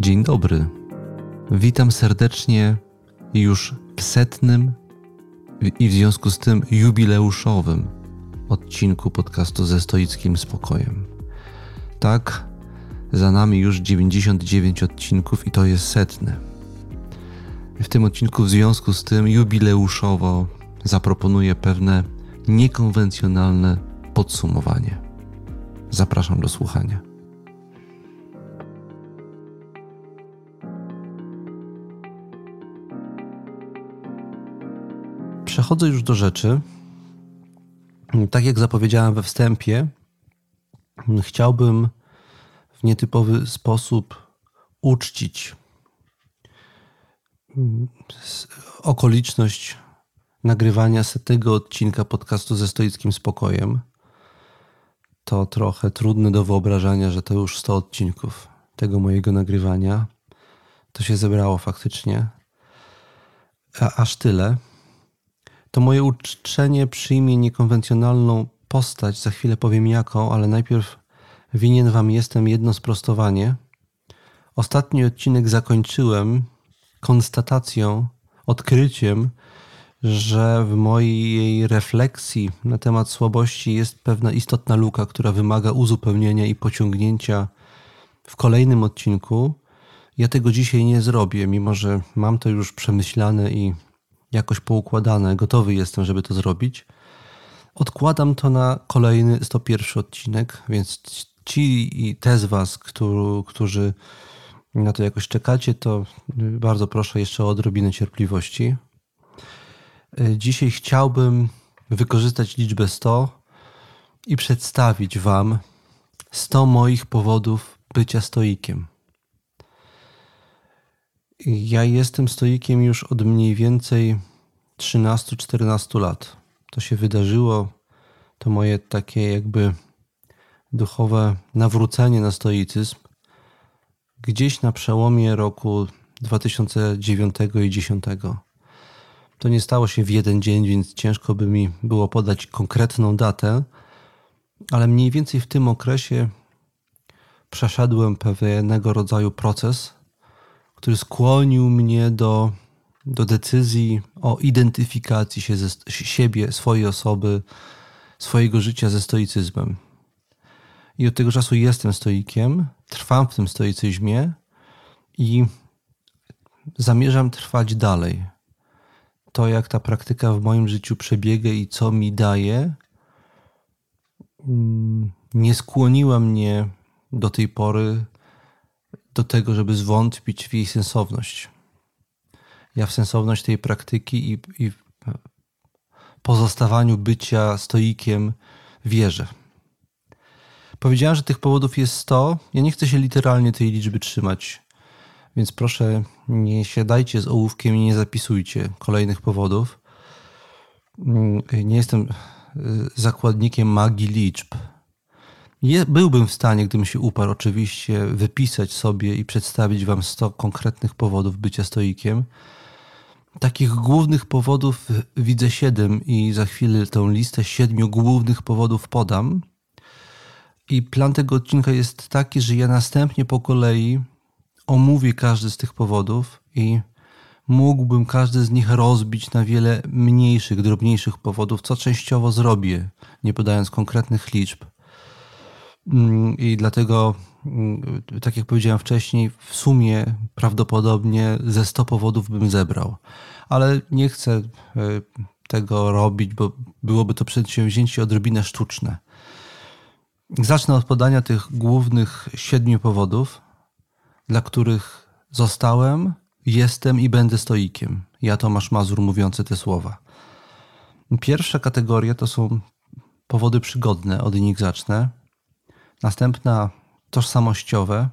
Dzień dobry. Witam serdecznie już w setnym i w związku z tym jubileuszowym odcinku podcastu ze stoickim spokojem. Tak, za nami już 99 odcinków i to jest setny. W tym odcinku w związku z tym jubileuszowo zaproponuję pewne niekonwencjonalne podsumowanie. Zapraszam do słuchania. Przechodzę już do rzeczy. Tak jak zapowiedziałem we wstępie, chciałbym w nietypowy sposób uczcić okoliczność nagrywania setnego odcinka podcastu ze stoickim spokojem. To trochę trudne do wyobrażenia, że to już 100 odcinków tego mojego nagrywania. To się zebrało faktycznie. A aż tyle. To moje uczczenie przyjmie niekonwencjonalną postać. Za chwilę powiem jaką, ale najpierw winien Wam jestem jedno sprostowanie. Ostatni odcinek zakończyłem konstatacją, odkryciem, że w mojej refleksji na temat słabości jest pewna istotna luka, która wymaga uzupełnienia i pociągnięcia w kolejnym odcinku. Ja tego dzisiaj nie zrobię, mimo że mam to już przemyślane i jakoś poukładane, gotowy jestem, żeby to zrobić. Odkładam to na kolejny 101 odcinek, więc ci i te z Was, którzy na to jakoś czekacie, to bardzo proszę jeszcze o odrobinę cierpliwości. Dzisiaj chciałbym wykorzystać liczbę 100 i przedstawić Wam 100 moich powodów bycia stoikiem. Ja jestem stoikiem już od mniej więcej 13-14 lat. To się wydarzyło, to moje takie jakby duchowe nawrócenie na stoicyzm gdzieś na przełomie roku 2009 i 2010. To nie stało się w jeden dzień, więc ciężko by mi było podać konkretną datę, ale mniej więcej w tym okresie przeszedłem pewnego rodzaju proces, który skłonił mnie do, do decyzji o identyfikacji się ze, siebie, swojej osoby, swojego życia ze stoicyzmem. I od tego czasu jestem stoikiem, trwam w tym stoicyzmie i zamierzam trwać dalej. To, jak ta praktyka w moim życiu przebiega i co mi daje, mm, nie skłoniła mnie do tej pory do tego, żeby zwątpić w jej sensowność. Ja w sensowność tej praktyki i, i pozostawaniu bycia stoikiem wierzę. Powiedziałem, że tych powodów jest 100. Ja nie chcę się literalnie tej liczby trzymać, więc proszę nie siadajcie z ołówkiem i nie zapisujcie kolejnych powodów. Nie jestem y, zakładnikiem magii liczb. Byłbym w stanie, gdybym się uparł, oczywiście wypisać sobie i przedstawić Wam 100 konkretnych powodów bycia stoikiem. Takich głównych powodów widzę 7 i za chwilę tę listę siedmiu głównych powodów podam. I plan tego odcinka jest taki, że ja następnie po kolei omówię każdy z tych powodów i mógłbym każdy z nich rozbić na wiele mniejszych, drobniejszych powodów, co częściowo zrobię, nie podając konkretnych liczb. Mm, I dlatego, mm, tak jak powiedziałem wcześniej, w sumie prawdopodobnie ze 100 powodów bym zebrał. Ale nie chcę e, tego robić, bo byłoby to przedsięwzięcie odrobinę sztuczne. Zacznę od podania tych głównych siedmiu powodów, dla których zostałem, jestem i będę stoikiem. Ja Tomasz Mazur mówiący te słowa. Pierwsza kategoria to są powody przygodne, od nich zacznę. Następna tożsamościowe.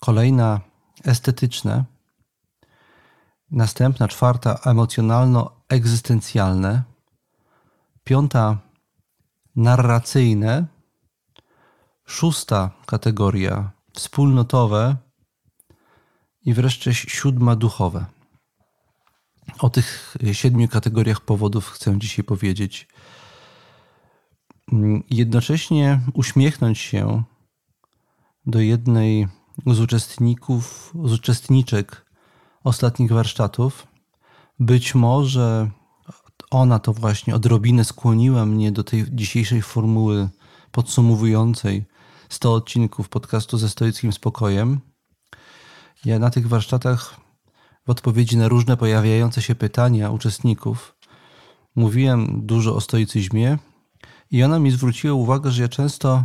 Kolejna estetyczne. Następna, czwarta emocjonalno-egzystencjalne. Piąta narracyjne Szósta kategoria wspólnotowe i wreszcie siódma duchowe. O tych siedmiu kategoriach powodów chcę dzisiaj powiedzieć. Jednocześnie uśmiechnąć się do jednej z uczestników, z uczestniczek ostatnich warsztatów. Być może ona to właśnie odrobinę skłoniła mnie do tej dzisiejszej formuły podsumowującej 100 odcinków podcastu ze stoickim spokojem. Ja na tych warsztatach w odpowiedzi na różne pojawiające się pytania uczestników mówiłem dużo o stoicyzmie i ona mi zwróciła uwagę, że ja często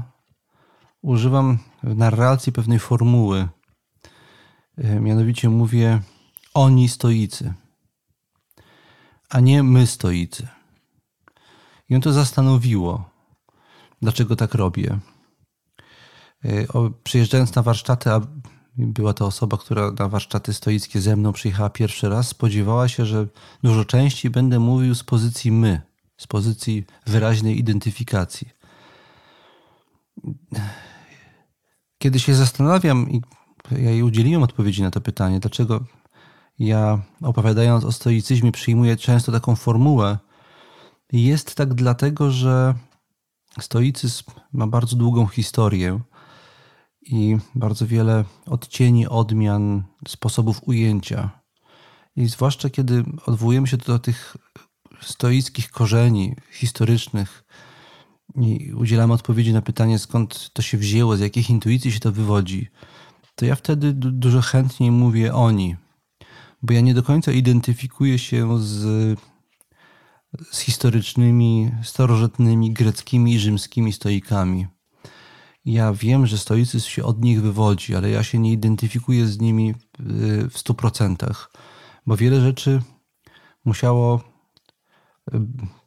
używam w narracji pewnej formuły. E, mianowicie mówię oni stoicy, a nie my stoicy. I ją to zastanowiło, dlaczego tak robię. E, przyjeżdżając na warsztaty, a była to osoba, która na warsztaty stoickie ze mną przyjechała pierwszy raz, spodziewała się, że dużo częściej będę mówił z pozycji my, z pozycji wyraźnej identyfikacji. Kiedy się zastanawiam, i ja jej udzieliłem odpowiedzi na to pytanie, dlaczego ja opowiadając o stoicyzmie przyjmuję często taką formułę, jest tak dlatego, że stoicyzm ma bardzo długą historię i bardzo wiele odcieni, odmian, sposobów ujęcia. I zwłaszcza kiedy odwołujemy się do tych stoickich korzeni historycznych i udzielamy odpowiedzi na pytanie, skąd to się wzięło, z jakich intuicji się to wywodzi, to ja wtedy dużo chętniej mówię oni, bo ja nie do końca identyfikuję się z, z historycznymi, starożytnymi greckimi i rzymskimi stoikami. Ja wiem, że stoicyzm się od nich wywodzi, ale ja się nie identyfikuję z nimi w stu procentach, bo wiele rzeczy musiało y,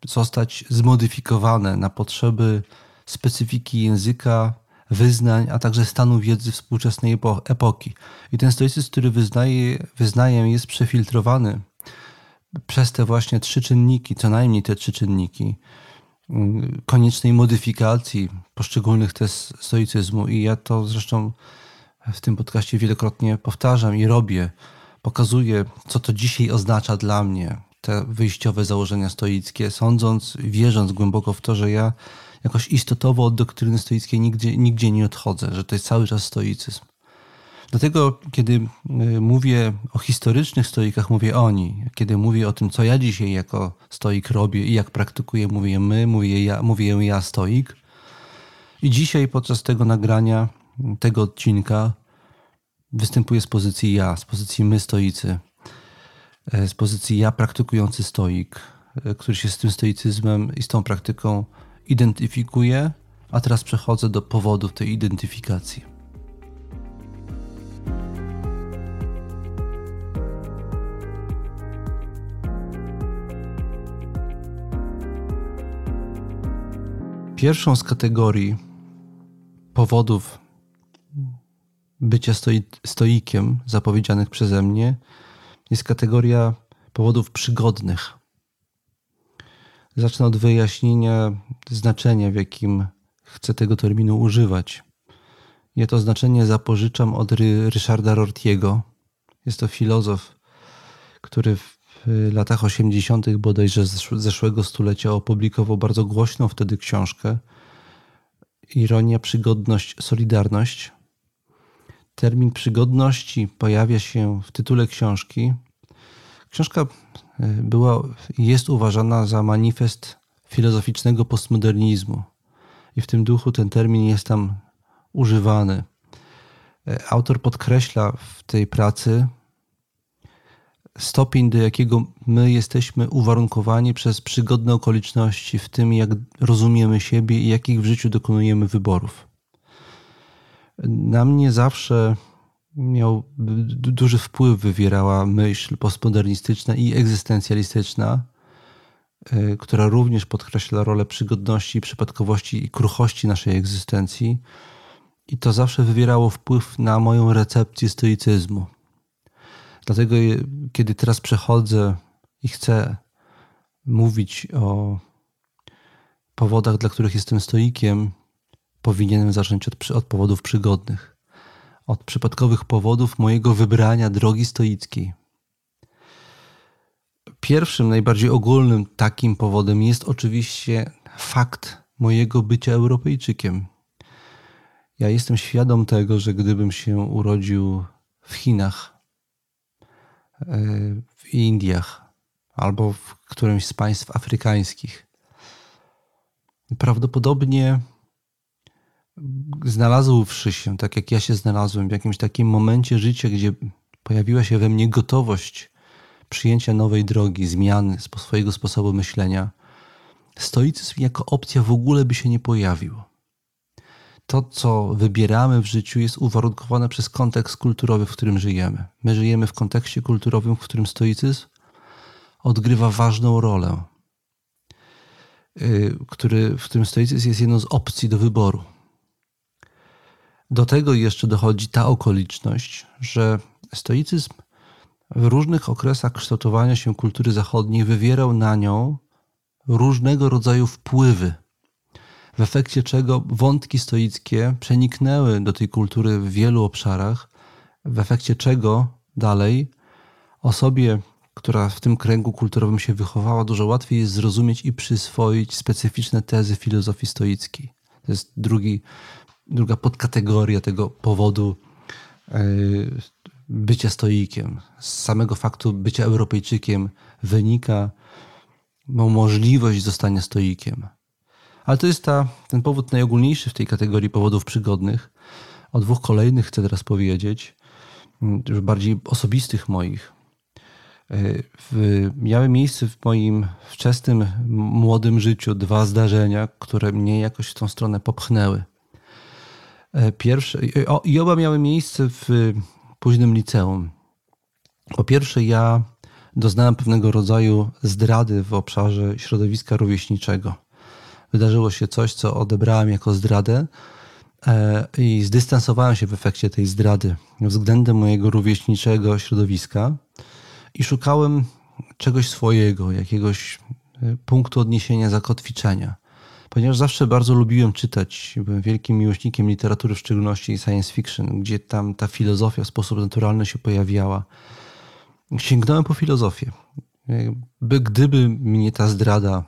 zostać zmodyfikowane na potrzeby specyfiki języka, wyznań, a także stanu wiedzy współczesnej epoki. I ten stoicyzm, który wyznaje, wyznaję, jest przefiltrowany przez te właśnie trzy czynniki, co najmniej te trzy czynniki koniecznej modyfikacji poszczególnych tez stoicyzmu i ja to zresztą w tym podcaście wielokrotnie powtarzam i robię. Pokazuję, co to dzisiaj oznacza dla mnie, te wyjściowe założenia stoickie, sądząc, wierząc głęboko w to, że ja jakoś istotowo od doktryny stoickiej nigdzie, nigdzie nie odchodzę, że to jest cały czas stoicyzm. Dlatego, kiedy y, mówię o historycznych stoikach, mówię oni. Kiedy mówię o tym, co ja dzisiaj jako stoik robię i jak praktykuję, mówię my, mówię ja, mówię ja stoik. I dzisiaj podczas tego nagrania, tego odcinka, występuję z pozycji ja, z pozycji my stoicy, z pozycji ja praktykujący stoik, e, który się z tym stoicyzmem i z tą praktyką identyfikuje, a teraz przechodzę do powodów tej identyfikacji. Pierwszą z kategorii powodów bycia stoi, stoikiem zapowiedzianych przeze mnie jest kategoria powodów przygodnych. Zacznę od wyjaśnienia znaczenia, w jakim chcę tego terminu używać. Ja to znaczenie zapożyczam od Ryszarda Rortiego. Jest to filozof, który w latach 80. bodajże zeszłego stulecia opublikował bardzo głośną wtedy książkę Ironia, przygodność, solidarność. Termin przygodności pojawia się w tytule książki. Książka e, była, jest uważana za manifest filozoficznego postmodernizmu i w tym duchu ten termin jest tam używany. E, autor podkreśla w tej pracy stopień, do jakiego my jesteśmy uwarunkowani przez przygodne okoliczności w tym, jak rozumiemy siebie i jakich w życiu dokonujemy wyborów. Na mnie zawsze miał duży wpływ wywierała myśl postmodernistyczna i egzystencjalistyczna, e, która również podkreśla rolę przygodności, przypadkowości i kruchości naszej egzystencji. I to zawsze wywierało wpływ na moją recepcję stoicyzmu. Dlatego, kiedy teraz przechodzę i chcę mówić o powodach, dla których jestem stoikiem, powinienem zacząć od, od powodów przygodnych, od przypadkowych powodów mojego wybrania drogi stoickiej. Pierwszym, najbardziej ogólnym takim powodem jest oczywiście fakt mojego bycia Europejczykiem. Ja jestem świadom tego, że gdybym się urodził w Chinach, e, w Indiach albo w którymś z państw afrykańskich, prawdopodobnie znalazłszy się, tak jak ja się znalazłem, w jakimś takim momencie życia, gdzie pojawiła się we mnie gotowość przyjęcia nowej drogi, zmiany swojego sposobu myślenia, stoicyzm jako opcja w ogóle by się nie pojawił. To, co wybieramy w życiu, jest uwarunkowane przez kontekst kulturowy, w którym żyjemy. My żyjemy w kontekście kulturowym, w którym stoicyzm odgrywa ważną rolę, y, który, w którym stoicyzm jest jedną z opcji do wyboru. Do tego jeszcze dochodzi ta okoliczność, że stoicyzm w różnych okresach kształtowania się kultury zachodniej wywierał na nią różnego rodzaju wpływy, w efekcie czego wątki stoickie przeniknęły do tej kultury w wielu obszarach, w efekcie czego dalej osobie, która w tym kręgu kulturowym się wychowała, dużo łatwiej jest zrozumieć i przyswoić specyficzne tezy filozofii stoickiej. To jest drugi, druga podkategoria tego powodu e, bycia stoikiem. Z samego faktu bycia Europejczykiem wynika możliwość zostania stoikiem. Ale to jest ta, ten powód najogólniejszy w tej kategorii powodów przygodnych. O dwóch kolejnych chcę teraz powiedzieć, już bardziej osobistych moich. E, miały miejsce w moim wczesnym, młodym życiu dwa zdarzenia, które mnie jakoś w tą stronę popchnęły. E, pierwsze, i oba miały miejsce w późnym liceum. Po pierwsze, ja doznałem pewnego rodzaju zdrady w obszarze środowiska rówieśniczego. Wydarzyło się coś, co odebrałem jako zdradę e, i zdystansowałem się w efekcie tej zdrady względem mojego rówieśniczego środowiska i szukałem czegoś swojego, jakiegoś e, punktu odniesienia, zakotwiczenia. Ponieważ zawsze bardzo lubiłem czytać, byłem wielkim miłośnikiem literatury, w szczególności science fiction, gdzie tam ta filozofia w sposób naturalny się pojawiała sięgnąłem po filozofię. By, gdyby mnie ta zdrada,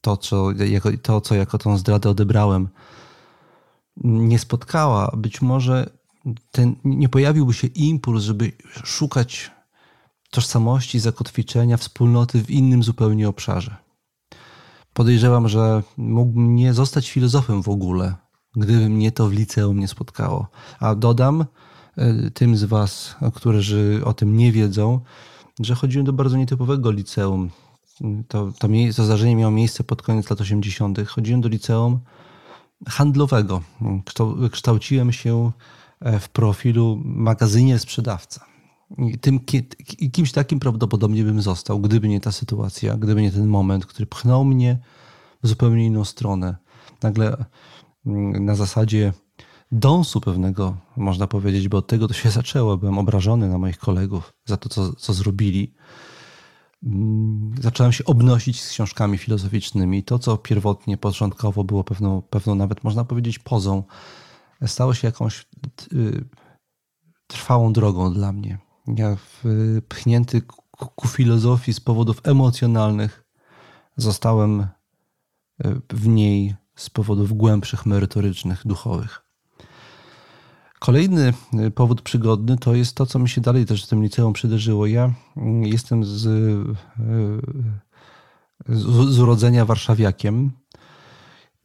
to co, jako, to, co jako tą zdradę odebrałem, nie spotkała, być może ten, nie pojawiłby się impuls, żeby szukać tożsamości, zakotwiczenia, wspólnoty w innym zupełnie obszarze. Podejrzewam, że mógłbym nie zostać filozofem w ogóle, gdyby mnie to w liceum nie spotkało. A dodam, E, tym z Was, którzy o tym nie wiedzą, że chodziłem do bardzo nietypowego liceum. To, to, to zdarzenie miało miejsce pod koniec lat 80. Chodziłem do liceum handlowego. Kształciłem się e, w profilu magazynie sprzedawca. Tym, kimś takim prawdopodobnie bym został, gdyby nie ta sytuacja, gdyby nie ten moment, który pchnął mnie w zupełnie inną stronę. Nagle mm, na zasadzie dąsu pewnego, można powiedzieć, bo od tego to się zaczęło. Byłem obrażony na moich kolegów za to, co, co zrobili. Mm, zacząłem się obnosić z książkami filozoficznymi. To, co pierwotnie, początkowo było pewną, pewną nawet, można powiedzieć, pozą, stało się jakąś y, trwałą drogą dla mnie. Ja pchnięty ku filozofii z powodów emocjonalnych zostałem y, w niej z powodów głębszych, merytorycznych, duchowych. Kolejny y, powód przygodny to jest to, co mi się dalej też w tym liceum przydarzyło. Ja mm, jestem z, z, z urodzenia warszawiakiem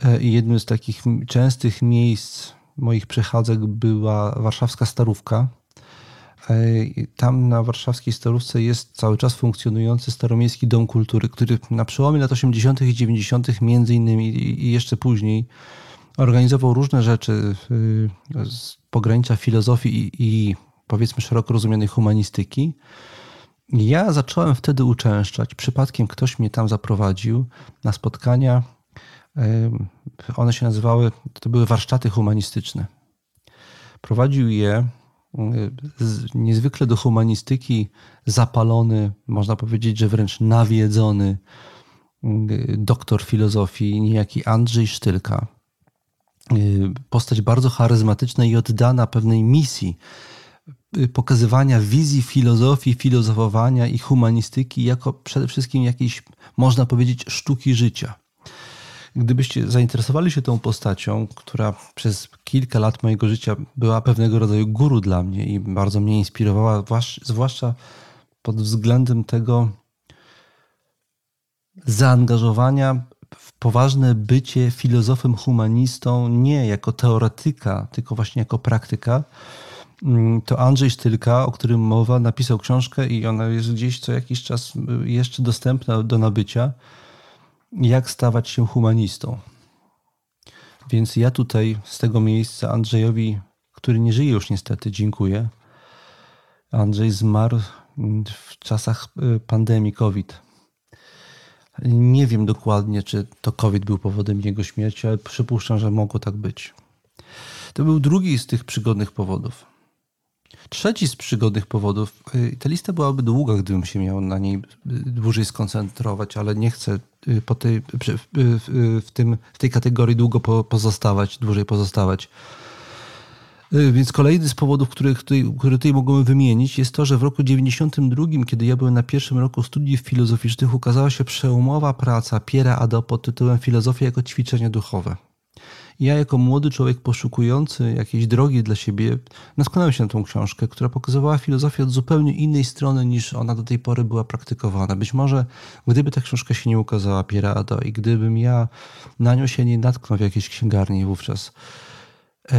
e, i jednym z takich częstych miejsc moich przechadzek była warszawska Starówka. Tam na warszawskiej Starówce jest cały czas funkcjonujący Staromiejski Dom Kultury, który na przełomie lat 80. i 90. między innymi i jeszcze później organizował różne rzeczy z pogranicza filozofii i, i powiedzmy szeroko rozumianej humanistyki. Ja zacząłem wtedy uczęszczać. Przypadkiem ktoś mnie tam zaprowadził na spotkania. One się nazywały, to były warsztaty humanistyczne. Prowadził je niezwykle do humanistyki zapalony, można powiedzieć, że wręcz nawiedzony doktor filozofii, niejaki Andrzej Sztylka. Y, postać bardzo charyzmatyczna i oddana pewnej misji y, pokazywania wizji filozofii, filozofowania i humanistyki jako przede wszystkim jakiejś, można powiedzieć, sztuki życia. Gdybyście zainteresowali się tą postacią, która przez kilka lat mojego życia była pewnego rodzaju guru dla mnie i bardzo mnie inspirowała, zwłaszcza pod względem tego zaangażowania w poważne bycie filozofem humanistą, nie jako teoretyka, tylko właśnie jako praktyka, mm, to Andrzej Sztylka, o którym mowa, napisał książkę i ona jest gdzieś co jakiś czas jeszcze dostępna do nabycia. Jak stawać się humanistą. Więc ja tutaj z tego miejsca Andrzejowi, który nie żyje już niestety, dziękuję. Andrzej zmarł w czasach y, pandemii COVID. Nie wiem dokładnie, czy to COVID był powodem jego śmierci, ale przypuszczam, że mogło tak być. To był drugi z tych przygodnych powodów. Trzeci z przygodnych powodów, y, ta lista byłaby długa, gdybym się miał na niej y, dłużej skoncentrować, ale nie chcę po tej, w, tym, w tej kategorii długo pozostawać, dłużej pozostawać. Y, więc kolejny z powodów, które tutaj, które tutaj mogłem wymienić, jest to, że w roku 92, kiedy ja byłem na pierwszym roku studiów filozoficznych, ukazała się przełomowa praca Piera Ado pod tytułem Filozofia jako ćwiczenie duchowe. Ja, jako młody człowiek poszukujący jakiejś drogi dla siebie, natknąłem się na tą książkę, która pokazywała filozofię od zupełnie innej strony niż ona do tej pory była praktykowana. Być może gdyby ta książka się nie ukazała, Piera Ado, i gdybym ja na nią się nie natknął w jakiejś księgarni wówczas, E,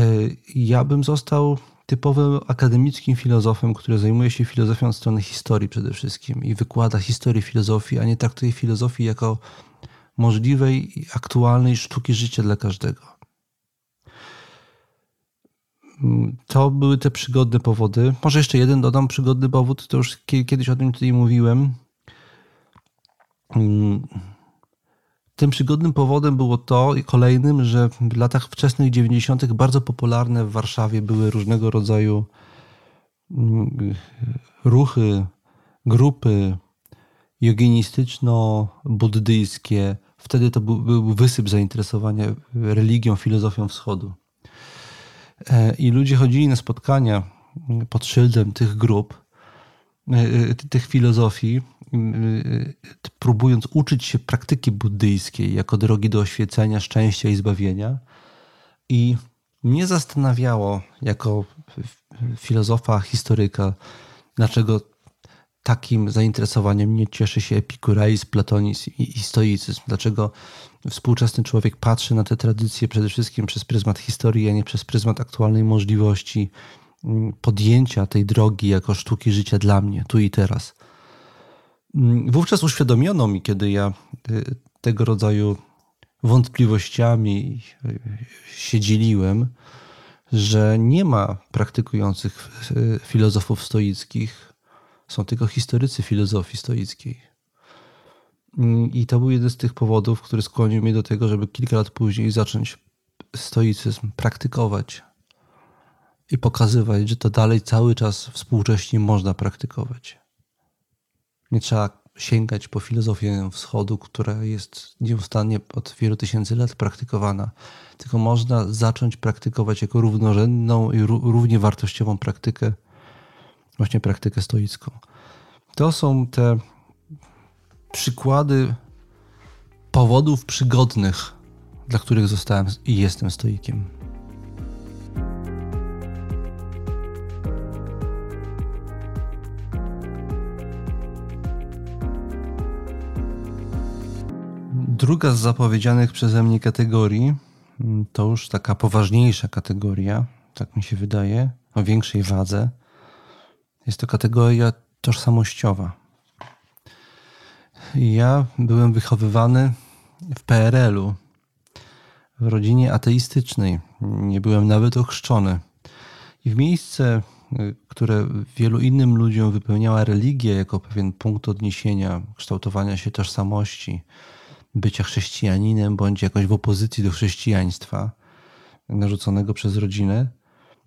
ja bym został typowym akademickim filozofem, który zajmuje się filozofią od strony historii przede wszystkim i wykłada historię filozofii, a nie traktuje filozofii jako możliwej i aktualnej sztuki życia dla każdego. To były te przygodne powody. Może jeszcze jeden dodam przygodny powód, to już kiedyś o tym tutaj mówiłem. Mm, tym przygodnym powodem było to i kolejnym, że w latach wczesnych 90. bardzo popularne w Warszawie były różnego rodzaju mm, ruchy, grupy joginistyczno-buddyjskie. Wtedy to był, był wysyp zainteresowania religią, filozofią wschodu. E, I ludzie chodzili na spotkania pod szyldem tych grup, e, e, tych filozofii próbując uczyć się praktyki buddyjskiej jako drogi do oświecenia, szczęścia i zbawienia. I mnie zastanawiało, jako filozofa, historyka, dlaczego takim zainteresowaniem nie cieszy się epikureizm, platonizm i stoicyzm. Dlaczego współczesny człowiek patrzy na te tradycje przede wszystkim przez pryzmat historii, a nie przez pryzmat aktualnej możliwości mm, podjęcia tej drogi jako sztuki życia dla mnie, tu i teraz. Mm, wówczas uświadomiono mi, kiedy ja y, tego rodzaju wątpliwościami y, się dzieliłem, że nie ma praktykujących y, filozofów stoickich, są tylko historycy filozofii stoickiej. I to był jeden z tych powodów, który skłonił mnie do tego, żeby kilka lat później zacząć stoicyzm praktykować i pokazywać, że to dalej cały czas współcześnie można praktykować. Nie trzeba sięgać po filozofię wschodu, która jest nieustannie od wielu tysięcy lat praktykowana, tylko można zacząć praktykować jako równorzędną i równie wartościową praktykę, właśnie praktykę stoicką. To są te przykłady powodów przygodnych, dla których zostałem i jestem stoikiem. Druga z zapowiedzianych przeze mnie kategorii mm, to już taka poważniejsza kategoria, tak mi się wydaje, o większej wadze. Jest to kategoria tożsamościowa. Ja byłem wychowywany w PRL-u, w rodzinie ateistycznej. Nie byłem nawet ochrzczony. I w miejsce, y, które wielu innym ludziom wypełniała religia jako pewien punkt odniesienia, kształtowania się tożsamości, bycia chrześcijaninem bądź jakoś w opozycji do chrześcijaństwa narzuconego przez rodzinę.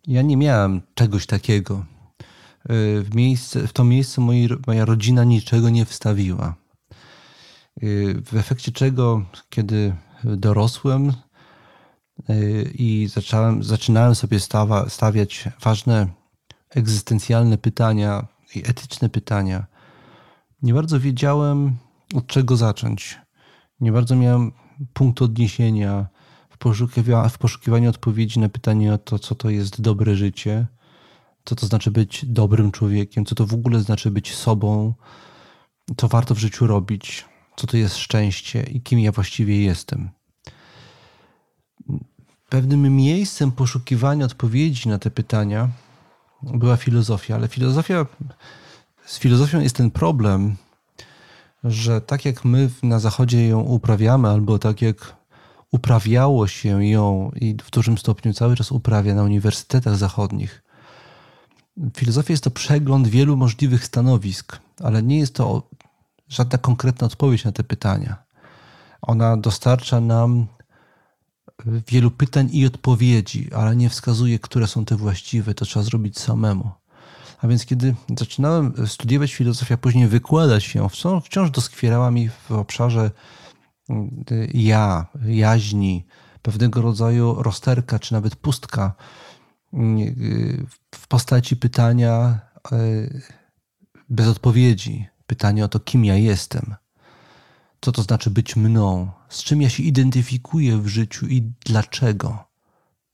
Ja nie miałem czegoś takiego. Y, w, miejsce, w to miejsce moja rodzina niczego nie wstawiła. Y, w efekcie czego, kiedy dorosłem y, i zacząłem, zaczynałem sobie stawa, stawiać ważne egzystencjalne pytania i etyczne pytania, nie bardzo wiedziałem, od czego zacząć. Nie bardzo miałem punktu odniesienia w, poszukiwa w poszukiwaniu odpowiedzi na pytanie o to, co to jest dobre życie, co to znaczy być dobrym człowiekiem, co to w ogóle znaczy być sobą, co warto w życiu robić, co to jest szczęście i kim ja właściwie jestem. Pewnym miejscem poszukiwania odpowiedzi na te pytania była filozofia, ale filozofia, z filozofią jest ten problem, że tak jak my na Zachodzie ją uprawiamy, albo tak jak uprawiało się ją i w dużym stopniu cały czas uprawia na uniwersytetach zachodnich, filozofia jest to przegląd wielu możliwych stanowisk, ale nie jest to żadna konkretna odpowiedź na te pytania. Ona dostarcza nam wielu pytań i odpowiedzi, ale nie wskazuje, które są te właściwe, to trzeba zrobić samemu. A więc kiedy zaczynałem studiować filozofię, a później wykładać ją, wciąż doskwierała mi w obszarze y, ja, jaźni, pewnego rodzaju rozterka, czy nawet pustka y, w postaci pytania y, bez odpowiedzi. Pytanie o to, kim ja jestem. Co to znaczy być mną? Z czym ja się identyfikuję w życiu i dlaczego?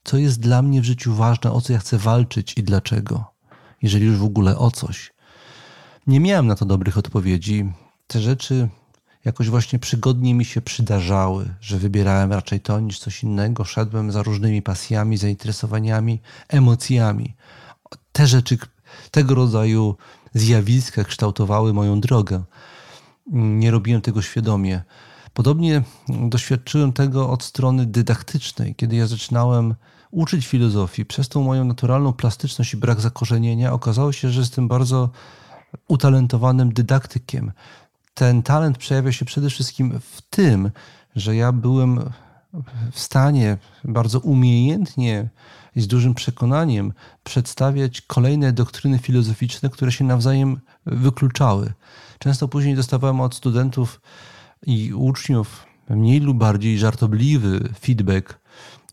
Co jest dla mnie w życiu ważne, o co ja chcę walczyć i dlaczego? jeżeli już w ogóle o coś. Nie miałem na to dobrych odpowiedzi. Te rzeczy jakoś właśnie przygodnie mi się przydarzały, że wybierałem raczej to niż coś innego. Szedłem za różnymi pasjami, zainteresowaniami, emocjami. Te rzeczy, tego rodzaju zjawiska kształtowały moją drogę. Nie robiłem tego świadomie. Podobnie doświadczyłem tego od strony dydaktycznej, kiedy ja zaczynałem uczyć filozofii, przez tą moją naturalną plastyczność i brak zakorzenienia, okazało się, że jestem bardzo utalentowanym dydaktykiem. Ten talent przejawia się przede wszystkim w tym, że ja byłem w stanie bardzo umiejętnie i z dużym przekonaniem przedstawiać kolejne doktryny filozoficzne, które się nawzajem wykluczały. Często później dostawałem od studentów i uczniów mniej lub bardziej żartobliwy feedback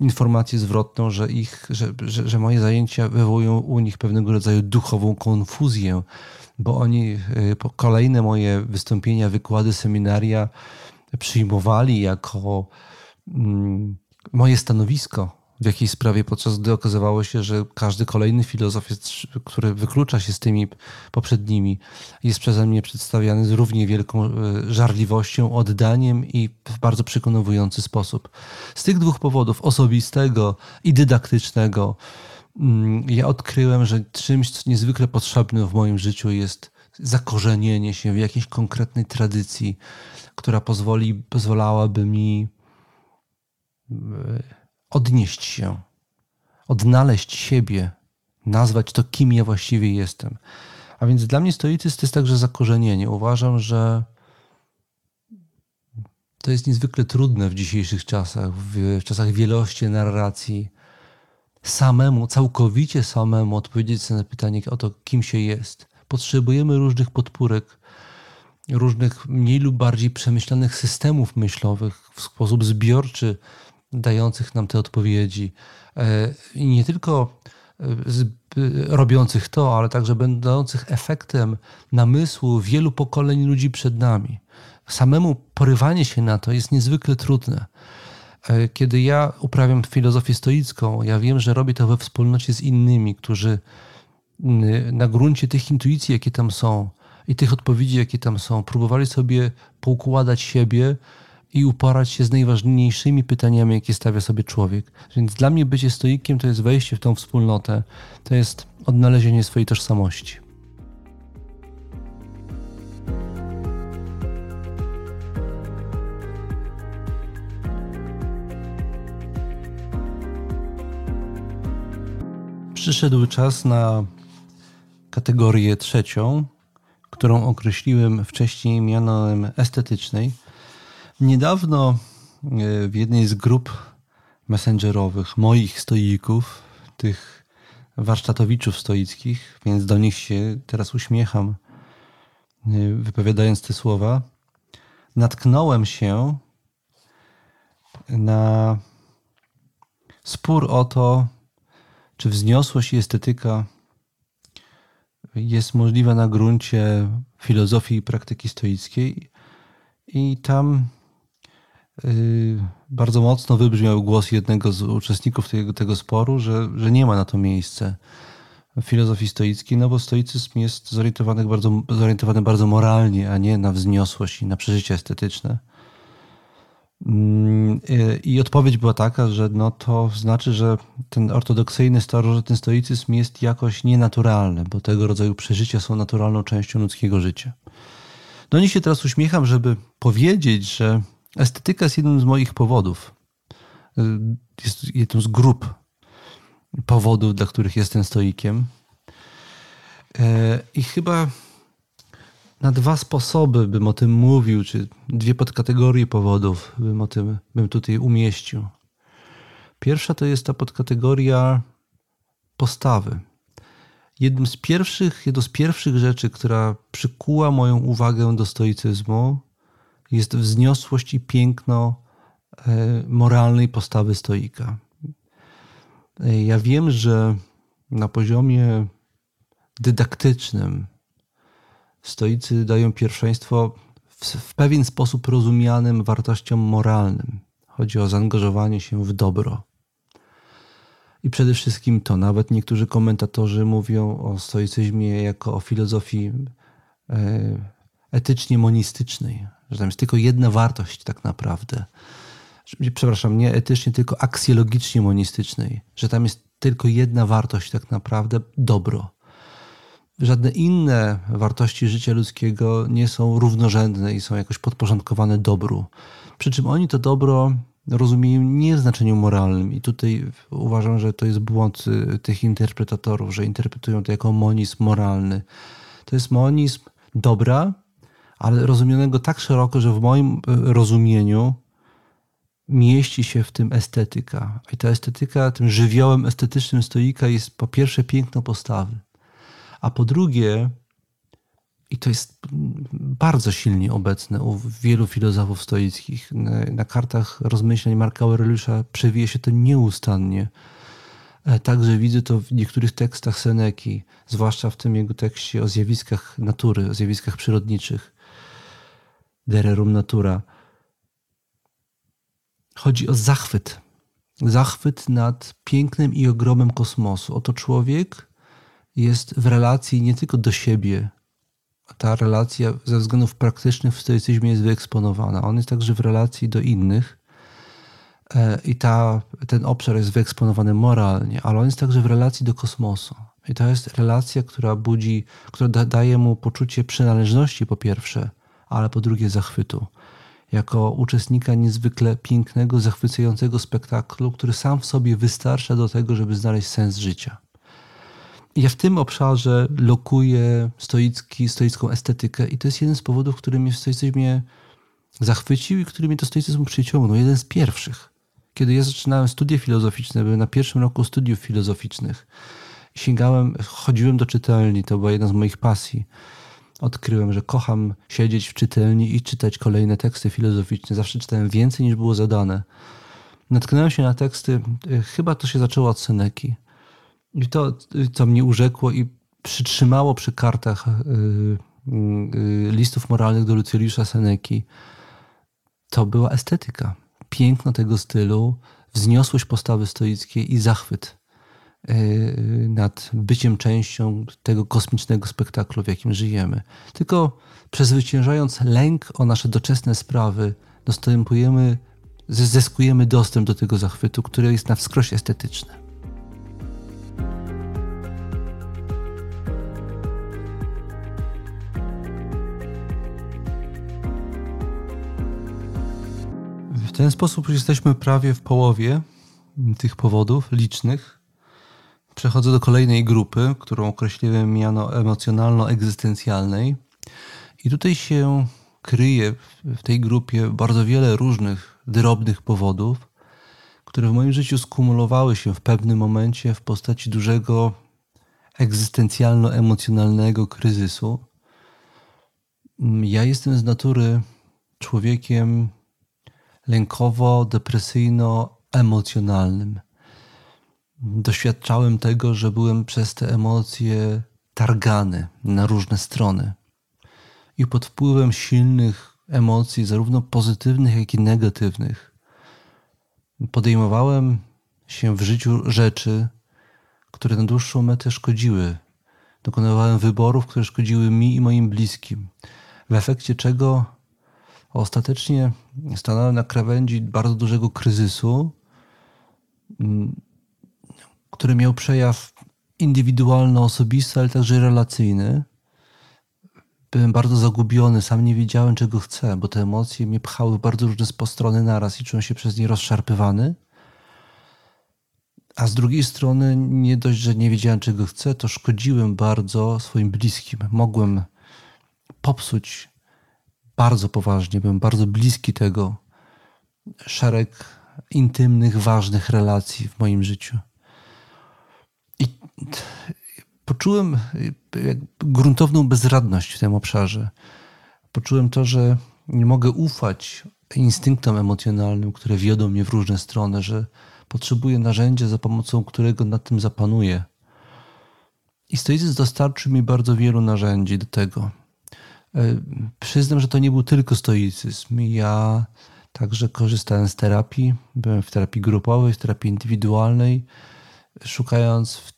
informację zwrotną, że, ich, że, że, że moje zajęcia wywołują u nich pewnego rodzaju duchową konfuzję, bo oni y, kolejne moje wystąpienia, wykłady, seminaria przyjmowali jako moje stanowisko, w jakiejś sprawie, podczas gdy okazywało się, że każdy kolejny filozof, jest, który wyklucza się z tymi poprzednimi, jest przeze mnie przedstawiany z równie wielką e, żarliwością, oddaniem i w bardzo przekonujący sposób. Z tych dwóch powodów, osobistego i dydaktycznego, mm, ja odkryłem, że czymś niezwykle potrzebnym w moim życiu jest zakorzenienie się w jakiejś konkretnej tradycji, która pozwoli, pozwalałaby mi odnieść się, odnaleźć siebie, nazwać to, kim ja właściwie jestem. A więc dla mnie stoicyzm to jest także zakorzenienie. Uważam, że to jest niezwykle trudne w dzisiejszych czasach, w czasach wielości narracji, samemu, całkowicie samemu odpowiedzieć sobie na pytanie o to, kim się jest. Potrzebujemy różnych podpórek, różnych mniej lub bardziej przemyślanych systemów myślowych w sposób zbiorczy dających nam te odpowiedzi. E, I nie tylko e, robiących to, ale także będących efektem namysłu wielu pokoleń ludzi przed nami. Samemu porywanie się na to jest niezwykle trudne. E, kiedy ja uprawiam filozofię stoicką, ja wiem, że robię to we wspólnocie z innymi, którzy na gruncie tych intuicji, jakie tam są i tych odpowiedzi, jakie tam są, próbowali sobie poukładać siebie i uporać się z najważniejszymi pytaniami, jakie stawia sobie człowiek. Więc dla mnie bycie stoikiem to jest wejście w tą wspólnotę, to jest odnalezienie swojej tożsamości. Przyszedł czas na kategorię trzecią, którą określiłem wcześniej mianem estetycznej – Niedawno e, w jednej z grup messengerowych moich stoików, tych warsztatowiczów stoickich, więc do nich się teraz uśmiecham, e, wypowiadając te słowa, natknąłem się na spór o to, czy wzniosłość i estetyka jest możliwa na gruncie filozofii i praktyki stoickiej. I tam bardzo mocno wybrzmiał głos jednego z uczestników tego, tego sporu, że, że nie ma na to miejsce filozofii stoickiej, no bo stoicyzm jest zorientowany bardzo, zorientowany bardzo moralnie, a nie na wzniosłość i na przeżycie estetyczne. Mm, I odpowiedź była taka, że no to znaczy, że ten ortodoksyjny, starożytny stoicyzm jest jakoś nienaturalny, bo tego rodzaju przeżycia są naturalną częścią ludzkiego życia. No nie się teraz uśmiecham, żeby powiedzieć, że estetyka jest jednym z moich powodów. Jest jedną z grup powodów, dla których jestem stoikiem. E, I chyba na dwa sposoby bym o tym mówił, czy dwie podkategorie powodów bym o tym bym tutaj umieścił. Pierwsza to jest ta podkategoria postawy. Jednym z pierwszych, jedną z pierwszych rzeczy, która przykuła moją uwagę do stoicyzmu, jest wzniosłość i piękno e, moralnej postawy stoika. E, ja wiem, że na poziomie dydaktycznym stoicy dają pierwszeństwo w, w pewien sposób rozumianym wartościom moralnym. Chodzi o zaangażowanie się w dobro. I przede wszystkim to, nawet niektórzy komentatorzy mówią o stoicyzmie jako o filozofii e, etycznie monistycznej, że tam jest tylko jedna wartość tak naprawdę. Przepraszam, nie etycznie, tylko aksjologicznie monistycznej, że tam jest tylko jedna wartość tak naprawdę dobro żadne inne wartości życia ludzkiego nie są równorzędne i są jakoś podporządkowane dobru. Przy czym oni to dobro rozumieją nie w znaczeniu moralnym. I tutaj uważam, że to jest błąd y, tych interpretatorów, że interpretują to jako monizm moralny. To jest monizm dobra, ale rozumianego tak szeroko, że w moim y, rozumieniu mieści się w tym estetyka. I ta estetyka, tym żywiołem estetycznym stoika jest po pierwsze piękno postawy. A po drugie, i to jest bardzo silnie obecne u wielu filozofów stoickich, na, na kartach rozmyśleń Marka Aureliusza przewija się to nieustannie. E, także widzę to w niektórych tekstach Seneki, zwłaszcza w tym jego tekście o zjawiskach natury, o zjawiskach przyrodniczych. Dererum natura. Chodzi o zachwyt. Zachwyt nad pięknem i ogromem kosmosu. Oto człowiek jest w relacji nie tylko do siebie. Ta relacja ze względów praktycznych w stoicyzmie jest wyeksponowana. On jest także w relacji do innych e, i ta, ten obszar jest wyeksponowany moralnie, ale on jest także w relacji do kosmosu. I to jest relacja, która budzi, która da, daje mu poczucie przynależności po pierwsze, ale po drugie zachwytu. Jako uczestnika niezwykle pięknego, zachwycającego spektaklu, który sam w sobie wystarcza do tego, żeby znaleźć sens życia ja w tym obszarze lokuję stoicki, stoicką estetykę i to jest jeden z powodów, który mnie w stoicyzmie zachwycił i który mnie do stoicyzmu przyciągnął. Jeden z pierwszych. Kiedy ja zaczynałem studia filozoficzne, byłem na pierwszym roku studiów filozoficznych. Sięgałem, chodziłem do czytelni, to była jedna z moich pasji. Odkryłem, że kocham siedzieć w czytelni i czytać kolejne teksty filozoficzne. Zawsze czytałem więcej niż było zadane. Natknąłem się na teksty, y, chyba to się zaczęło od Seneki i to, co mnie urzekło i przytrzymało przy kartach y, listów moralnych do Lucjusza Seneki, to była estetyka. Piękno tego stylu, wzniosłość postawy stoickiej i zachwyt nad byciem częścią tego kosmicznego spektaklu, w jakim żyjemy. Tylko przezwyciężając lęk o nasze doczesne sprawy, dostępujemy, zyskujemy dostęp do tego zachwytu, który jest na wskroś estetyczny. W ten sposób jesteśmy prawie w połowie tych powodów licznych. Przechodzę do kolejnej grupy, którą określiłem miano emocjonalno-egzystencjalnej. I tutaj się kryje w tej grupie bardzo wiele różnych drobnych powodów, które w moim życiu skumulowały się w pewnym momencie w postaci dużego egzystencjalno-emocjonalnego kryzysu. Ja jestem z natury człowiekiem lękowo-depresyjno-emocjonalnym. Doświadczałem tego, że byłem przez te emocje targany na różne strony. I pod wpływem silnych emocji, zarówno pozytywnych, jak i negatywnych. Podejmowałem się w życiu rzeczy, które na dłuższą metę szkodziły. Dokonywałem wyborów, które szkodziły mi i moim bliskim. W efekcie czego ostatecznie stanąłem na krawędzi bardzo dużego kryzysu, który miał przejaw indywidualno-osobisty, ale także relacyjny. Byłem bardzo zagubiony, sam nie wiedziałem, czego chcę, bo te emocje mnie pchały w bardzo różne strony naraz i czułem się przez nie rozszarpywany. A z drugiej strony, nie dość, że nie wiedziałem, czego chcę, to szkodziłem bardzo swoim bliskim. Mogłem popsuć bardzo poważnie, byłem bardzo bliski tego szereg intymnych, ważnych relacji w moim życiu. Poczułem gruntowną bezradność w tym obszarze. Poczułem to, że nie mogę ufać instynktom emocjonalnym, które wiodą mnie w różne strony, że potrzebuję narzędzia, za pomocą którego nad tym zapanuję. I stoicyzm dostarczył mi bardzo wielu narzędzi do tego. E, przyznam, że to nie był tylko stoicyzm. Ja także korzystałem z terapii. Byłem w terapii grupowej, w terapii indywidualnej, szukając w,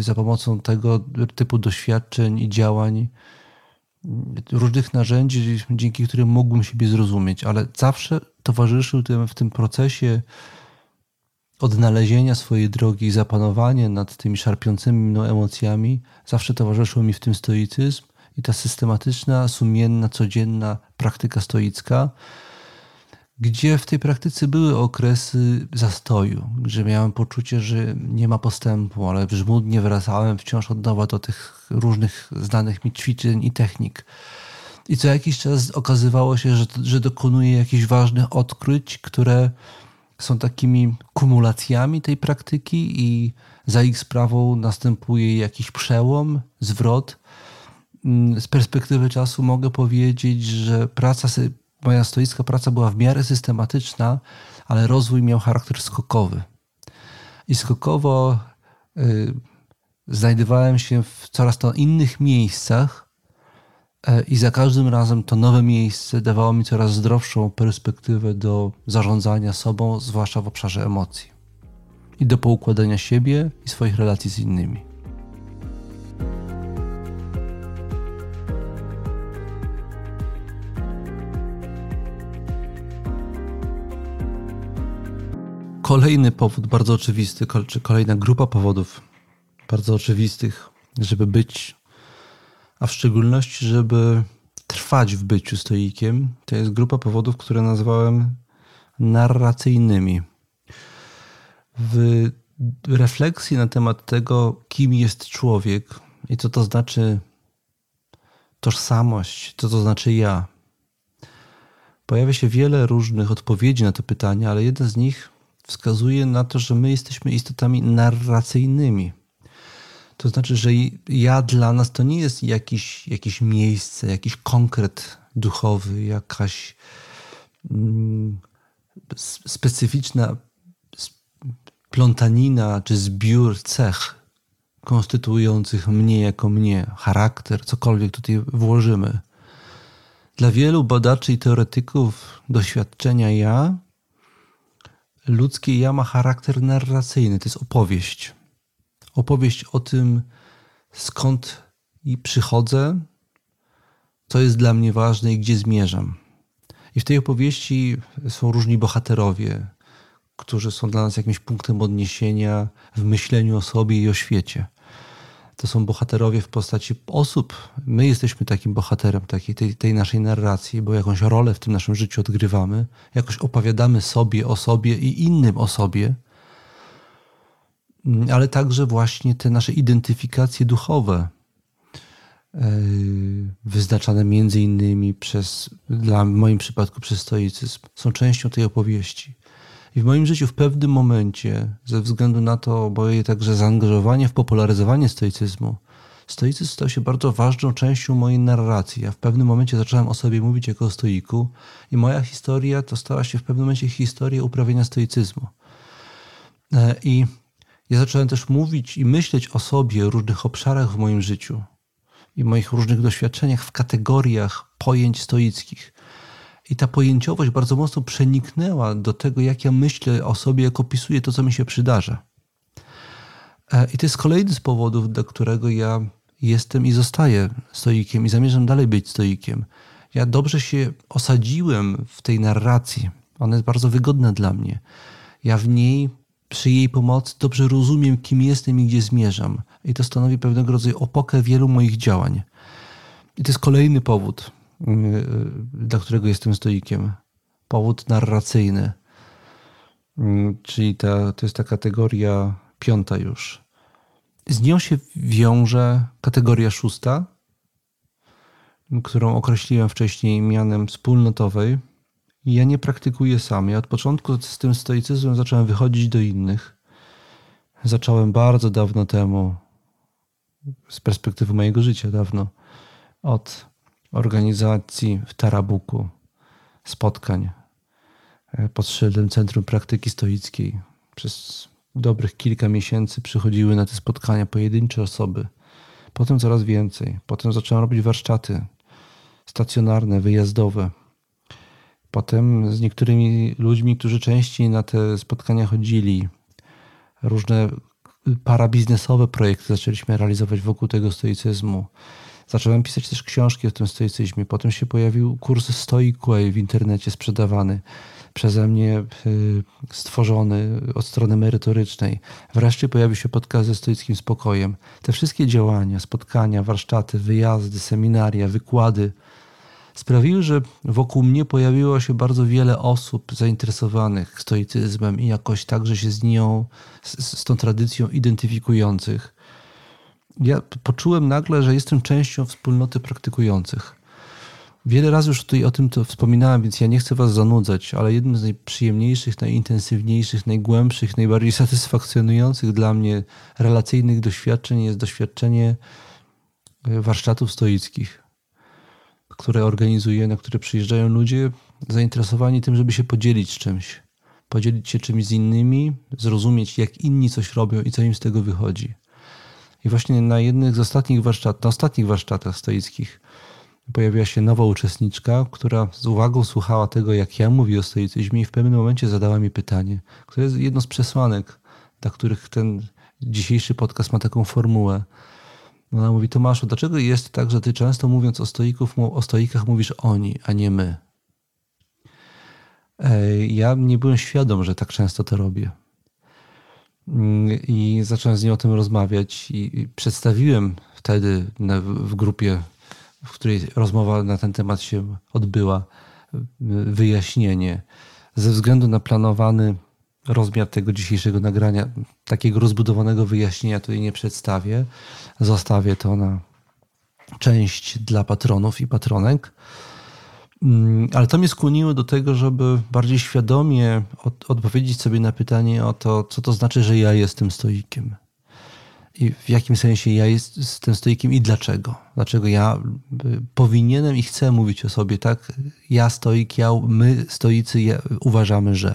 za pomocą tego typu doświadczeń i działań różnych narzędzi, dzięki którym mógłbym siebie zrozumieć, ale zawsze towarzyszył tym, w tym procesie odnalezienia swojej drogi i zapanowanie nad tymi szarpiącymi mną emocjami, zawsze towarzyszył mi w tym stoicyzm i ta systematyczna, sumienna, codzienna praktyka stoicka, gdzie w tej praktyce były okresy zastoju, gdzie miałem poczucie, że nie ma postępu, ale żmudnie wracałem wciąż od nowa do tych różnych znanych mi ćwiczeń i technik. I co jakiś czas okazywało się, że, że dokonuję jakichś ważnych odkryć, które są takimi kumulacjami tej praktyki i za ich sprawą następuje jakiś przełom, zwrot. Mm, z perspektywy czasu mogę powiedzieć, że praca, moja stoicka praca była w miarę systematyczna, ale rozwój miał charakter skokowy. I skokowo y, znajdowałem się w coraz to innych miejscach, E, I za każdym razem to nowe miejsce dawało mi coraz zdrowszą perspektywę do zarządzania sobą, zwłaszcza w obszarze emocji i do poukładania siebie i swoich relacji z innymi. Kolejny powód bardzo oczywisty, czy kolejna grupa powodów bardzo oczywistych, żeby być a w szczególności, żeby trwać w byciu stoikiem, to jest grupa powodów, które nazwałem narracyjnymi. W refleksji na temat tego, kim jest człowiek i co to znaczy tożsamość, co to znaczy ja, pojawia się wiele różnych odpowiedzi na to pytanie, ale jedna z nich wskazuje na to, że my jesteśmy istotami narracyjnymi. To znaczy, że ja dla nas to nie jest jakiś, jakieś miejsce, jakiś konkret duchowy, jakaś mm, specyficzna plątanina czy zbiór cech konstytuujących mnie jako mnie, charakter, cokolwiek tutaj włożymy. Dla wielu badaczy i teoretyków doświadczenia ja, ludzkie ja ma charakter narracyjny, to jest opowieść opowieść o tym, skąd i przychodzę, co jest dla mnie ważne i gdzie zmierzam. I w tej opowieści są różni bohaterowie, którzy są dla nas jakimś punktem odniesienia w myśleniu o sobie i o świecie. To są bohaterowie w postaci osób. My jesteśmy takim bohaterem takiej, tej, tej naszej narracji, bo jakąś rolę w tym naszym życiu odgrywamy, jakoś opowiadamy sobie o sobie i innym o sobie Mm, ale także właśnie te nasze identyfikacje duchowe, e, wyznaczane między innymi przez, dla w moim przypadku przez stoicyzm, są częścią tej opowieści. I w moim życiu w pewnym momencie, ze względu na to moje także zaangażowanie w popularyzowanie stoicyzmu, stoicyzm stał się bardzo ważną częścią mojej narracji. Ja w pewnym momencie zacząłem o sobie mówić jako o stoiku i moja historia to stała się w pewnym momencie historia uprawiania stoicyzmu. E, I ja zacząłem też mówić i myśleć o sobie, o różnych obszarach w moim życiu i moich różnych doświadczeniach w kategoriach pojęć stoickich. I ta pojęciowość bardzo mocno przeniknęła do tego, jak ja myślę o sobie, jak opisuję to, co mi się przydarza. E, I to jest kolejny z powodów, dla którego ja jestem i zostaję stoikiem i zamierzam dalej być stoikiem. Ja dobrze się osadziłem w tej narracji. Ona jest bardzo wygodna dla mnie. Ja w niej, przy jej pomocy, dobrze rozumiem, kim jestem i gdzie zmierzam. I to stanowi pewnego rodzaju opokę wielu moich działań. I to jest kolejny powód, dla którego jestem stoikiem. Powód narracyjny. Yy, czyli ta, to jest ta kategoria piąta już. Z nią się wiąże kategoria szósta, którą określiłem wcześniej mianem wspólnotowej. Ja nie praktykuję sam. Ja od początku z tym stoicyzmem zacząłem wychodzić do innych. Zacząłem bardzo dawno temu, z perspektywy mojego życia dawno, od organizacji w Tarabuku spotkań e, pod szyldem Centrum Praktyki Stoickiej. Przez dobrych kilka miesięcy przychodziły na te spotkania pojedyncze osoby. Potem coraz więcej. Potem zacząłem robić warsztaty stacjonarne, wyjazdowe. Potem z niektórymi ludźmi, którzy częściej na te spotkania chodzili, różne parabiznesowe projekty zaczęliśmy realizować wokół tego stoicyzmu. Zacząłem pisać też książki o tym stoicyzmie. Potem się pojawił kurs Stoic Way w internecie sprzedawany przeze mnie y, stworzony od strony merytorycznej. Wreszcie pojawił się podcast ze stoickim spokojem. Te wszystkie działania, spotkania, warsztaty, wyjazdy, seminaria, wykłady sprawiły, że wokół mnie pojawiło się bardzo wiele osób zainteresowanych stoicyzmem i jakoś także się z nią, z, z tą tradycją identyfikujących. Ja poczułem nagle, że jestem częścią wspólnoty praktykujących. Wiele razy już tutaj o tym to wspominałem, więc ja nie chcę Was zanudzać, ale jednym z najprzyjemniejszych, najintensywniejszych, najgłębszych, najbardziej satysfakcjonujących dla mnie relacyjnych doświadczeń jest doświadczenie e, warsztatów stoickich, które organizuję, na które przyjeżdżają ludzie zainteresowani tym, żeby się podzielić czymś. Podzielić się czymś z innymi, zrozumieć, jak inni coś robią i co im z tego wychodzi. I właśnie na jednych z ostatnich warsztatów, na ostatnich warsztatach stoickich pojawiła się nowa uczestniczka, która z uwagą słuchała tego, jak ja mówię o stoicyzmie i w pewnym momencie zadała mi pytanie, które jest jedno z przesłanek, dla których ten dzisiejszy podcast ma taką formułę. Ona mówi, Tomaszu, dlaczego jest tak, że ty często mówiąc o, stoików, o stoikach mówisz oni, a nie my? Ja nie byłem świadom, że tak często to robię. I zacząłem z nią o tym rozmawiać i przedstawiłem wtedy w grupie w której rozmowa na ten temat się odbyła, wyjaśnienie. Ze względu na planowany rozmiar tego dzisiejszego nagrania, takiego rozbudowanego wyjaśnienia tutaj nie przedstawię. Zostawię to na część dla patronów i patronek. Mm, ale to mnie skłoniło do tego, żeby bardziej świadomie odpowiedzieć sobie na pytanie o to, co to znaczy, że ja jestem stoikiem i w jakim sensie ja jestem stoikiem i dlaczego. Dlaczego ja y, powinienem i chcę mówić o sobie tak. Ja stoik, ja, my stoicy ja, uważamy, że.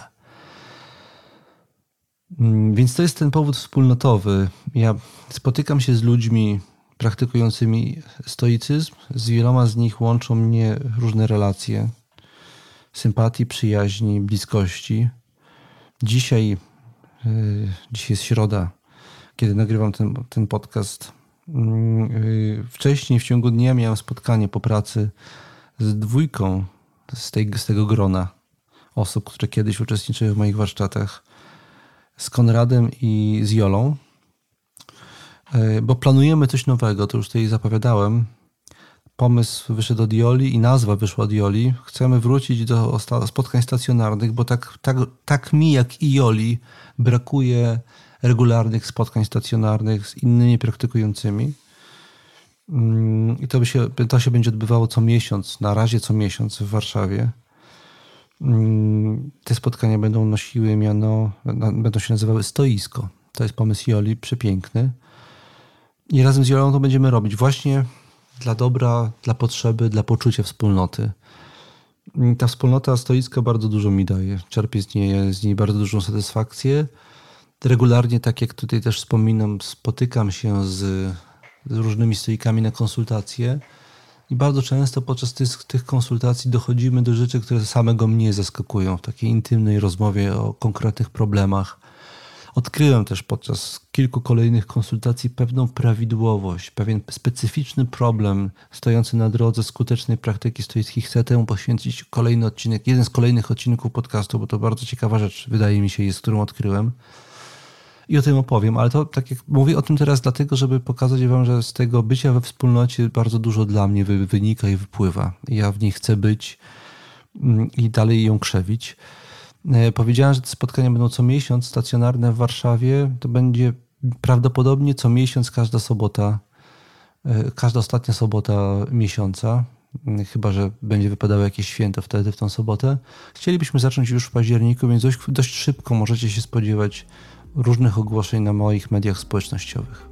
Mm, więc to jest ten powód wspólnotowy. Ja spotykam się z ludźmi praktykującymi stoicyzm. Z wieloma z nich łączą mnie różne relacje sympatii, przyjaźni, bliskości. Dzisiaj, yy, dzisiaj jest środa, kiedy nagrywam ten, ten podcast. Mm, y, wcześniej w ciągu dnia miałem spotkanie po pracy z dwójką z, tej, z tego grona osób, które kiedyś uczestniczyły w moich warsztatach, z Konradem i z Jolą, y, bo planujemy coś nowego, to już tutaj zapowiadałem. Pomysł wyszedł od Joli i nazwa wyszła od Joli. Chcemy wrócić do spotkań stacjonarnych, bo tak, tak, tak mi jak i Joli brakuje regularnych spotkań stacjonarnych z innymi praktykującymi. Mm, I to, by się, to się będzie odbywało co miesiąc, na razie co miesiąc w Warszawie. Mm, te spotkania będą nosiły miano, będą się nazywały Stoisko. To jest pomysł Joli, przepiękny. I razem z Jolą to będziemy robić właśnie dla dobra, dla potrzeby, dla poczucia wspólnoty. Ta wspólnota stoicka bardzo dużo mi daje. Czerpię z niej, z niej bardzo dużą satysfakcję regularnie, tak jak tutaj też wspominam, spotykam się z, z różnymi stoikami na konsultacje, I bardzo często podczas tych, tych konsultacji dochodzimy do rzeczy, które samego mnie zaskakują w takiej intymnej rozmowie o konkretnych problemach. Odkryłem też podczas kilku kolejnych konsultacji pewną prawidłowość, pewien specyficzny problem stojący na drodze skutecznej praktyki stoickiej. Chcę temu poświęcić kolejny odcinek, jeden z kolejnych odcinków podcastu, bo to bardzo ciekawa rzecz, wydaje mi się, jest, którą odkryłem i o tym opowiem, ale to tak jak mówię o tym teraz dlatego, żeby pokazać wam, że z tego bycia we wspólnocie bardzo dużo dla mnie wynika i wypływa. Ja w niej chcę być mm, i dalej ją krzewić. E, powiedziałem, że te spotkania będą co miesiąc stacjonarne w Warszawie. To będzie prawdopodobnie co miesiąc, każda sobota, e, każda ostatnia sobota miesiąca. Mm, chyba, że będzie wypadało jakieś święto wtedy, w tą sobotę. Chcielibyśmy zacząć już w październiku, więc dość, dość szybko możecie się spodziewać różnych ogłoszeń na moich mediach społecznościowych.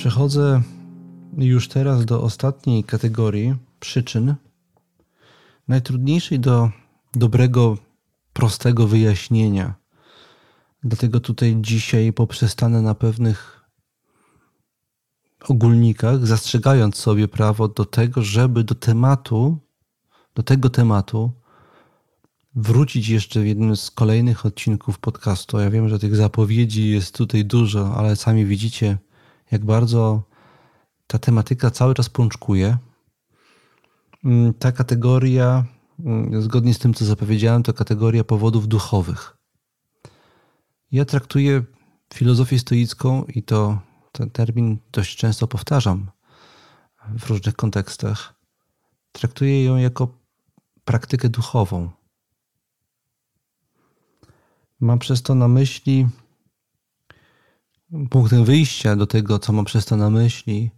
Przechodzę już teraz do ostatniej kategorii przyczyn, najtrudniejszej do dobrego, prostego wyjaśnienia. Dlatego tutaj dzisiaj poprzestanę na pewnych ogólnikach, zastrzegając sobie prawo do tego, żeby do tematu, do tego tematu wrócić jeszcze w jednym z kolejnych odcinków podcastu. Ja wiem, że tych zapowiedzi jest tutaj dużo, ale sami widzicie, jak bardzo ta tematyka cały czas pączkuje. Mm, ta kategoria, mm, zgodnie z tym, co zapowiedziałem, to kategoria powodów duchowych. Ja traktuję filozofię stoicką i to ten termin dość często powtarzam w różnych kontekstach. Traktuję ją jako praktykę duchową. Mam przez to na myśli, punktem wyjścia do tego, co mam przez to na myśli,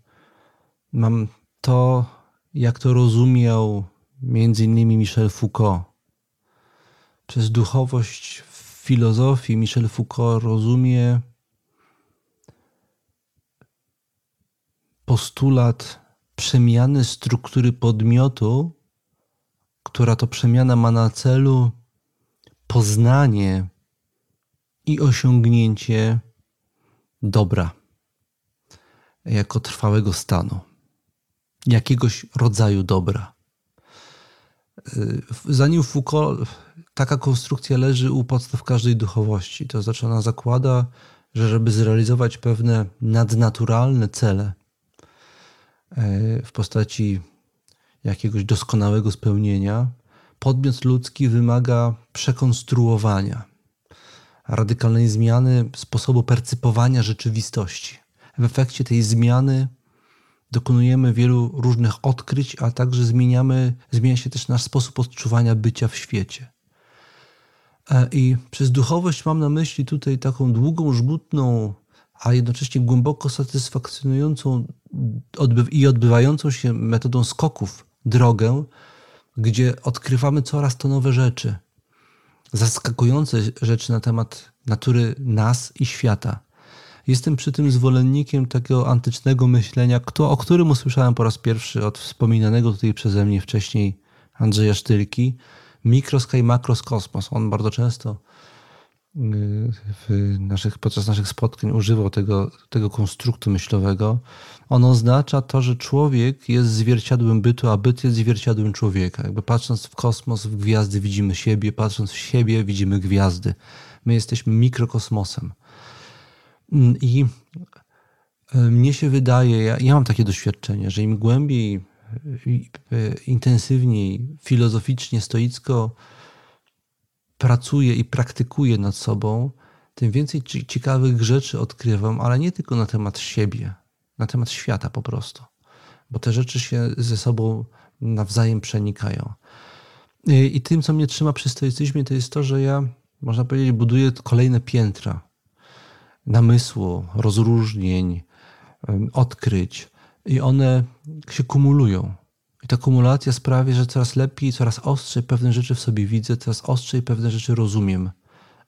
mam to, jak to rozumiał między innymi Michel Foucault. Przez duchowość w filozofii Michel Foucault rozumie postulat przemiany struktury podmiotu, która to przemiana ma na celu poznanie i osiągnięcie dobra jako trwałego stanu, jakiegoś rodzaju dobra. Zanim Foucault, taka konstrukcja leży u podstaw każdej duchowości. To znaczy ona zakłada, że żeby zrealizować pewne nadnaturalne cele, E, w postaci jakiegoś doskonałego spełnienia, podmiot ludzki wymaga przekonstruowania, radykalnej zmiany sposobu percypowania rzeczywistości. W efekcie tej zmiany dokonujemy wielu różnych odkryć, a także zmieniamy, zmienia się też nasz sposób odczuwania bycia w świecie. E, I przez duchowość mam na myśli tutaj taką długą, żmudną a jednocześnie głęboko satysfakcjonującą i odbywającą się metodą skoków drogę, gdzie odkrywamy coraz to nowe rzeczy, zaskakujące rzeczy na temat natury nas i świata. Jestem przy tym zwolennikiem takiego antycznego myślenia, kto, o którym usłyszałem po raz pierwszy od wspominanego tutaj przeze mnie wcześniej Andrzeja Sztylki, mikroska i makroskosmos. On bardzo często w naszych, podczas naszych spotkań używał tego, tego konstruktu myślowego, on oznacza to, że człowiek jest zwierciadłem bytu, a byt jest zwierciadłem człowieka. Jakby patrząc w kosmos, w gwiazdy widzimy siebie, patrząc w siebie widzimy gwiazdy. My jesteśmy mikrokosmosem. I e, mnie się wydaje, ja, ja mam takie doświadczenie, że im głębiej, e, intensywniej, filozoficznie, stoicko pracuję i praktykuję nad sobą, tym więcej ciekawych rzeczy odkrywam, ale nie tylko na temat siebie, na temat świata po prostu, bo te rzeczy się ze sobą nawzajem przenikają. I tym, co mnie trzyma przy stoicyzmie, to jest to, że ja, można powiedzieć, buduję kolejne piętra namysłu, rozróżnień, odkryć, i one się kumulują. I ta kumulacja sprawia, że coraz lepiej, coraz ostrzej pewne rzeczy w sobie widzę, coraz ostrzej pewne rzeczy rozumiem.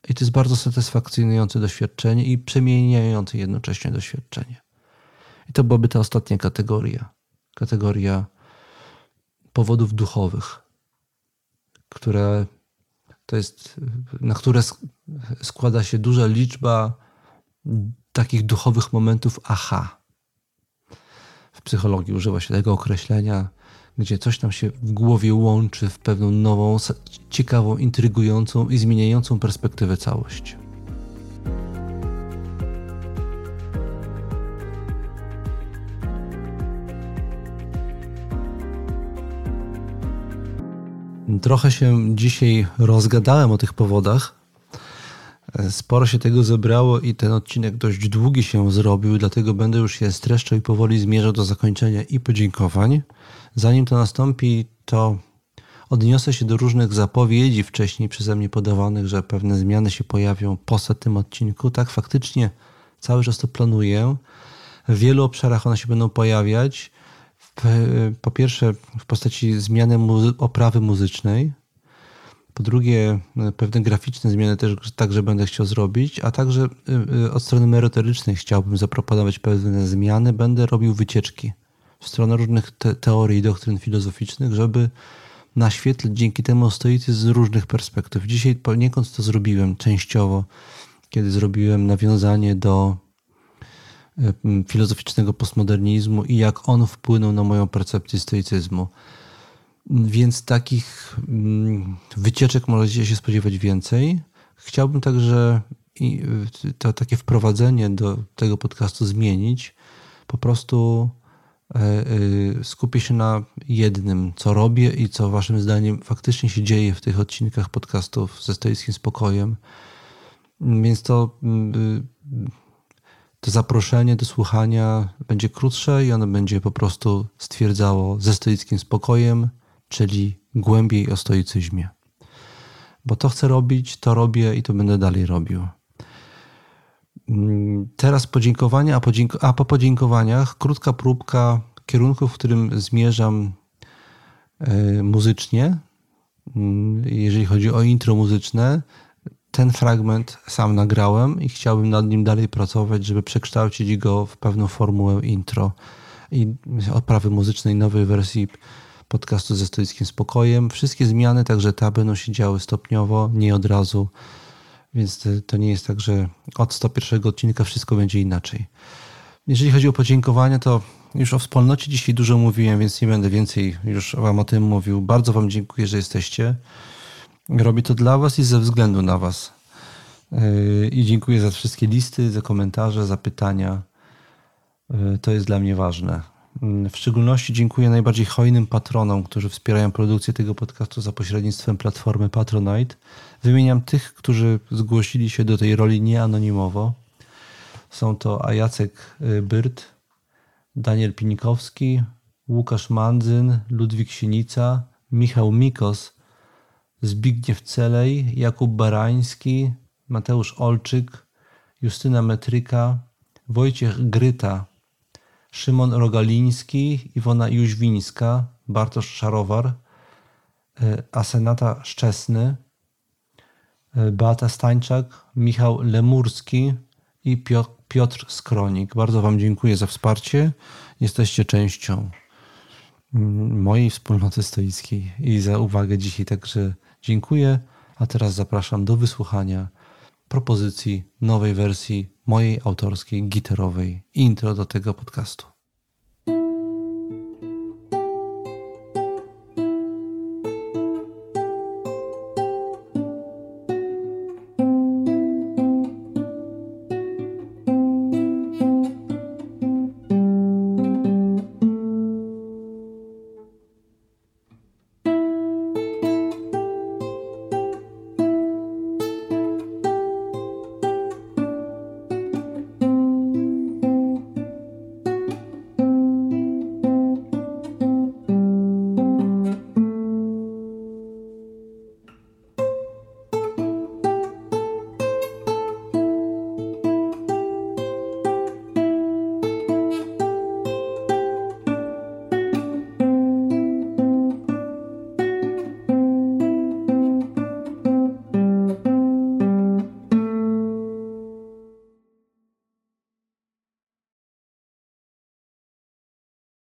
I to jest bardzo satysfakcjonujące doświadczenie i przemieniające jednocześnie doświadczenie. I to byłaby ta ostatnia kategoria. Kategoria powodów duchowych, które to jest, na które składa się duża liczba takich duchowych momentów aha. W psychologii używa się tego określenia, gdzie coś nam się w głowie łączy w pewną nową, ciekawą, intrygującą i zmieniającą perspektywę całość. Trochę się dzisiaj rozgadałem o tych powodach. Sporo się tego zebrało i ten odcinek dość długi się zrobił, dlatego będę już się streszczał i powoli zmierzał do zakończenia i podziękowań. Zanim to nastąpi, to odniosę się do różnych zapowiedzi wcześniej przeze mnie podawanych, że pewne zmiany się pojawią po tym odcinku. Tak, faktycznie cały czas to planuję. W wielu obszarach one się będą pojawiać po pierwsze w postaci zmiany muzy oprawy muzycznej, po drugie e, pewne graficzne zmiany też także będę chciał zrobić, a także e, e, od strony merytorycznej chciałbym zaproponować pewne zmiany. Będę robił wycieczki w stronę różnych te teorii i doktryn filozoficznych, żeby naświetlić dzięki temu stoicyzm z różnych perspektyw. Dzisiaj poniekąd to zrobiłem częściowo, kiedy zrobiłem nawiązanie do filozoficznego postmodernizmu i jak on wpłynął na moją percepcję stoicyzmu. Więc takich mm, wycieczek możecie się spodziewać więcej. Chciałbym także y, to takie wprowadzenie do tego podcastu zmienić. Po prostu e, y, skupię się na jednym, co robię i co waszym zdaniem faktycznie się dzieje w tych odcinkach podcastów ze stoickim spokojem. Więc to mm, to zaproszenie do słuchania będzie krótsze i ono będzie po prostu stwierdzało ze stoickim spokojem, czyli głębiej o stoicyzmie. Bo to chcę robić, to robię i to będę dalej robił. Mm, teraz podziękowania, a, podzięko a po podziękowaniach krótka próbka kierunku, w którym zmierzam yy, muzycznie, yy, jeżeli chodzi o intro muzyczne, ten fragment sam nagrałem i chciałbym nad nim dalej pracować, żeby przekształcić go w pewną formułę intro i oprawy muzycznej nowej wersji podcastu ze stoickim spokojem. Wszystkie zmiany, także ta będą się działy stopniowo, nie od razu, więc to nie jest tak, że od 101 odcinka wszystko będzie inaczej. Jeżeli chodzi o podziękowania, to już o wspólnocie dzisiaj dużo mówiłem, więc nie będę więcej już Wam o tym mówił. Bardzo Wam dziękuję, że jesteście. Robię to dla Was i ze względu na Was. Yy, I dziękuję za wszystkie listy, za komentarze, za pytania. Yy, to jest dla mnie ważne. Yy, w szczególności dziękuję najbardziej hojnym patronom, którzy wspierają produkcję tego podcastu za pośrednictwem platformy Patronite. Wymieniam tych, którzy zgłosili się do tej roli nieanonimowo. Są to Ajacek Byrt, Daniel Pinikowski, Łukasz Mandzyn, Ludwik Sienica, Michał Mikos, Zbigniew Celej, Jakub Barański, Mateusz Olczyk, Justyna Metryka, Wojciech Gryta, Szymon Rogaliński, Iwona Jóźwińska, Bartosz Szarowar, e, Asenata Szczesny, e, Beata Stańczak, Michał Lemurski i Piotr Skronik. Bardzo Wam dziękuję za wsparcie. Jesteście częścią mm, mojej wspólnoty stoickiej i za uwagę dzisiaj także Dziękuję, a teraz zapraszam do wysłuchania propozycji nowej wersji mojej autorskiej gitarowej intro do tego podcastu.